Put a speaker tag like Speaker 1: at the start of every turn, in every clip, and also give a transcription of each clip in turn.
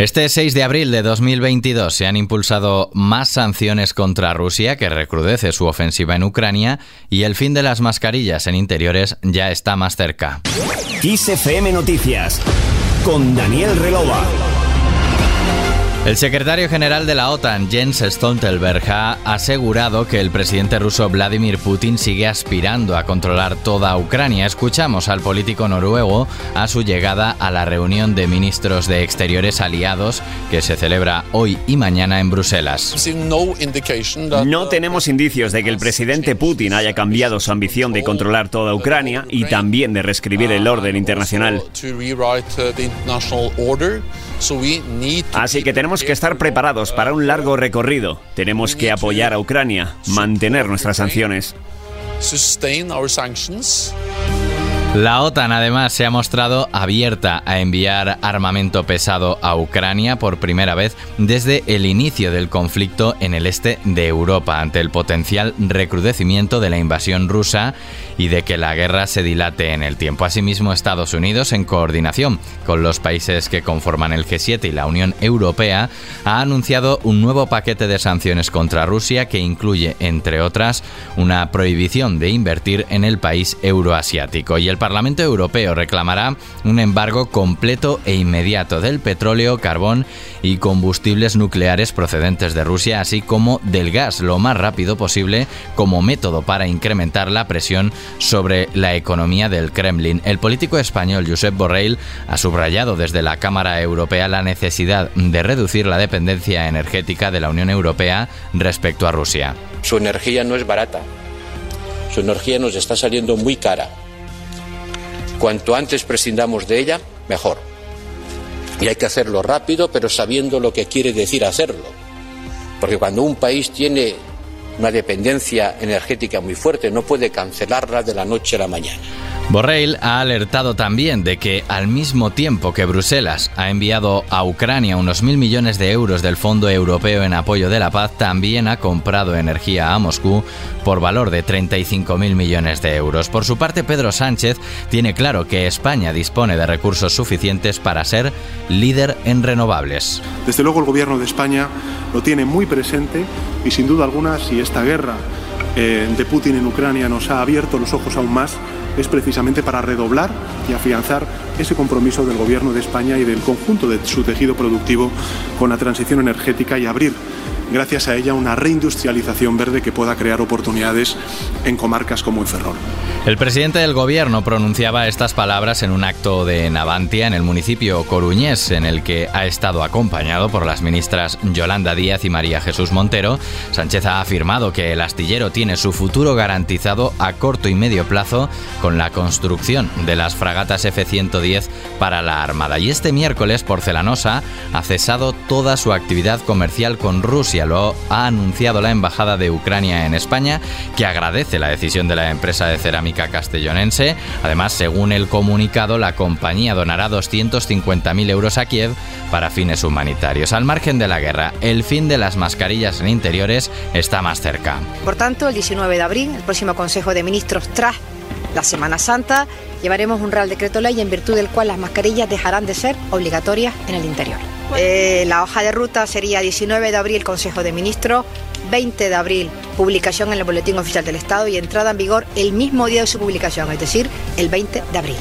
Speaker 1: Este 6 de abril de 2022 se han impulsado más sanciones contra Rusia que recrudece su ofensiva en Ucrania y el fin de las mascarillas en interiores ya está más cerca.
Speaker 2: Noticias con Daniel Relova.
Speaker 1: El secretario general de la OTAN, Jens Stoltenberg, ha asegurado que el presidente ruso Vladimir Putin sigue aspirando a controlar toda Ucrania. Escuchamos al político noruego a su llegada a la reunión de ministros de Exteriores aliados que se celebra hoy y mañana en Bruselas.
Speaker 2: No tenemos indicios de que el presidente Putin haya cambiado su ambición de controlar toda Ucrania y también de reescribir el orden internacional. Así que tenemos que estar preparados para un largo recorrido. Tenemos que apoyar a Ucrania, mantener nuestras sanciones.
Speaker 1: La OTAN además se ha mostrado abierta a enviar armamento pesado a Ucrania por primera vez desde el inicio del conflicto en el este de Europa ante el potencial recrudecimiento de la invasión rusa y de que la guerra se dilate en el tiempo. Asimismo, Estados Unidos, en coordinación con los países que conforman el G7 y la Unión Europea, ha anunciado un nuevo paquete de sanciones contra Rusia que incluye, entre otras, una prohibición de invertir en el país euroasiático y el Parlamento Europeo reclamará un embargo completo e inmediato del petróleo, carbón y combustibles nucleares procedentes de Rusia, así como del gas lo más rápido posible como método para incrementar la presión sobre la economía del Kremlin. El político español Josep Borrell ha subrayado desde la Cámara Europea la necesidad de reducir la dependencia energética de la Unión Europea respecto a Rusia.
Speaker 3: Su energía no es barata. Su energía nos está saliendo muy cara. Cuanto antes prescindamos de ella, mejor. Y hay que hacerlo rápido, pero sabiendo lo que quiere decir hacerlo. Porque cuando un país tiene una dependencia energética muy fuerte, no puede cancelarla de la noche a la mañana.
Speaker 1: Borrell ha alertado también de que al mismo tiempo que Bruselas ha enviado a Ucrania unos mil millones de euros del Fondo Europeo en apoyo de la paz, también ha comprado energía a Moscú por valor de 35 mil millones de euros. Por su parte, Pedro Sánchez tiene claro que España dispone de recursos suficientes para ser líder en renovables.
Speaker 4: Desde luego el gobierno de España lo tiene muy presente y sin duda alguna si esta guerra eh, de Putin en Ucrania nos ha abierto los ojos aún más es precisamente para redoblar y afianzar ese compromiso del Gobierno de España y del conjunto de su tejido productivo con la transición energética y abrir gracias a ella una reindustrialización verde que pueda crear oportunidades en comarcas como en Ferrol.
Speaker 1: El presidente del gobierno pronunciaba estas palabras en un acto de Navantia en el municipio coruñés, en el que ha estado acompañado por las ministras Yolanda Díaz y María Jesús Montero. Sánchez ha afirmado que el astillero tiene su futuro garantizado a corto y medio plazo con la construcción de las fragatas F-110 para la Armada. Y este miércoles, Porcelanosa ha cesado toda su actividad comercial con Rusia. Lo ha anunciado la Embajada de Ucrania en España, que agradece la decisión de la empresa de cerámica castellonense. Además, según el comunicado, la compañía donará 250.000 euros a Kiev para fines humanitarios. Al margen de la guerra, el fin de las mascarillas en interiores está más cerca.
Speaker 5: Por tanto, el 19 de abril, el próximo Consejo de Ministros tras la Semana Santa, llevaremos un Real Decreto Ley en virtud del cual las mascarillas dejarán de ser obligatorias en el interior. Eh, la hoja de ruta sería 19 de abril Consejo de Ministros, 20 de abril publicación en el Boletín Oficial del Estado y entrada en vigor el mismo día de su publicación, es decir, el 20 de abril.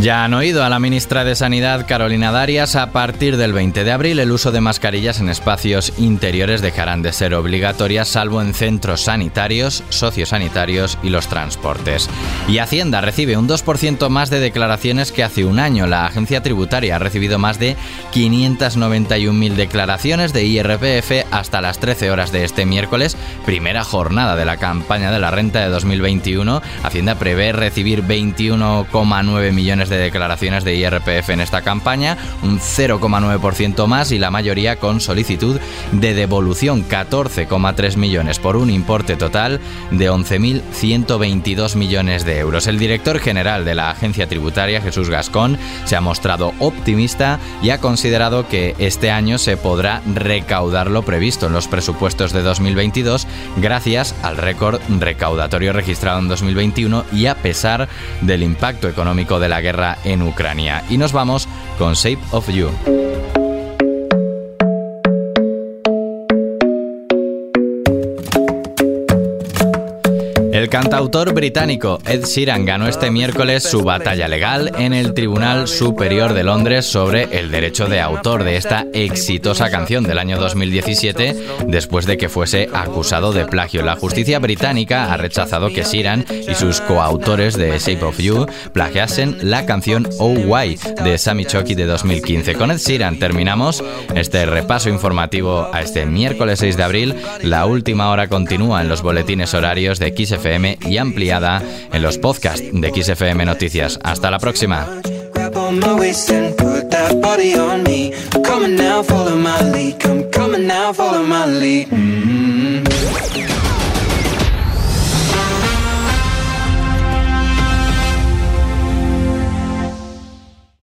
Speaker 1: Ya han oído a la ministra de Sanidad, Carolina Darias, a partir del 20 de abril el uso de mascarillas en espacios interiores dejarán de ser obligatorias salvo en centros sanitarios, sociosanitarios y los transportes. Y Hacienda recibe un 2% más de declaraciones que hace un año. La agencia tributaria ha recibido más de 591.000 declaraciones de IRPF hasta las 13 horas de este miércoles, primera jornada de la campaña de la renta de 2021. Hacienda prevé recibir 21,9 millones de declaraciones de IRPF en esta campaña, un 0,9% más y la mayoría con solicitud de devolución 14,3 millones por un importe total de 11.122 millones de euros. El director general de la agencia tributaria, Jesús Gascón, se ha mostrado optimista y ha considerado que este año se podrá recaudar lo previsto en los presupuestos de 2022 gracias al récord recaudatorio registrado en 2021 y a pesar del impacto económico de la en Ucrania. Y nos vamos con Shape of You. Cantautor británico Ed Sheeran ganó este miércoles su batalla legal en el Tribunal Superior de Londres sobre el derecho de autor de esta exitosa canción del año 2017 después de que fuese acusado de plagio. La justicia británica ha rechazado que Sheeran y sus coautores de Shape of You plagiasen la canción Oh Why de Sammy Choki de 2015. Con Ed Sheeran terminamos este repaso informativo a este miércoles 6 de abril. La última hora continúa en los boletines horarios de XFM y ampliada en los podcasts de XFM Noticias. Hasta la próxima.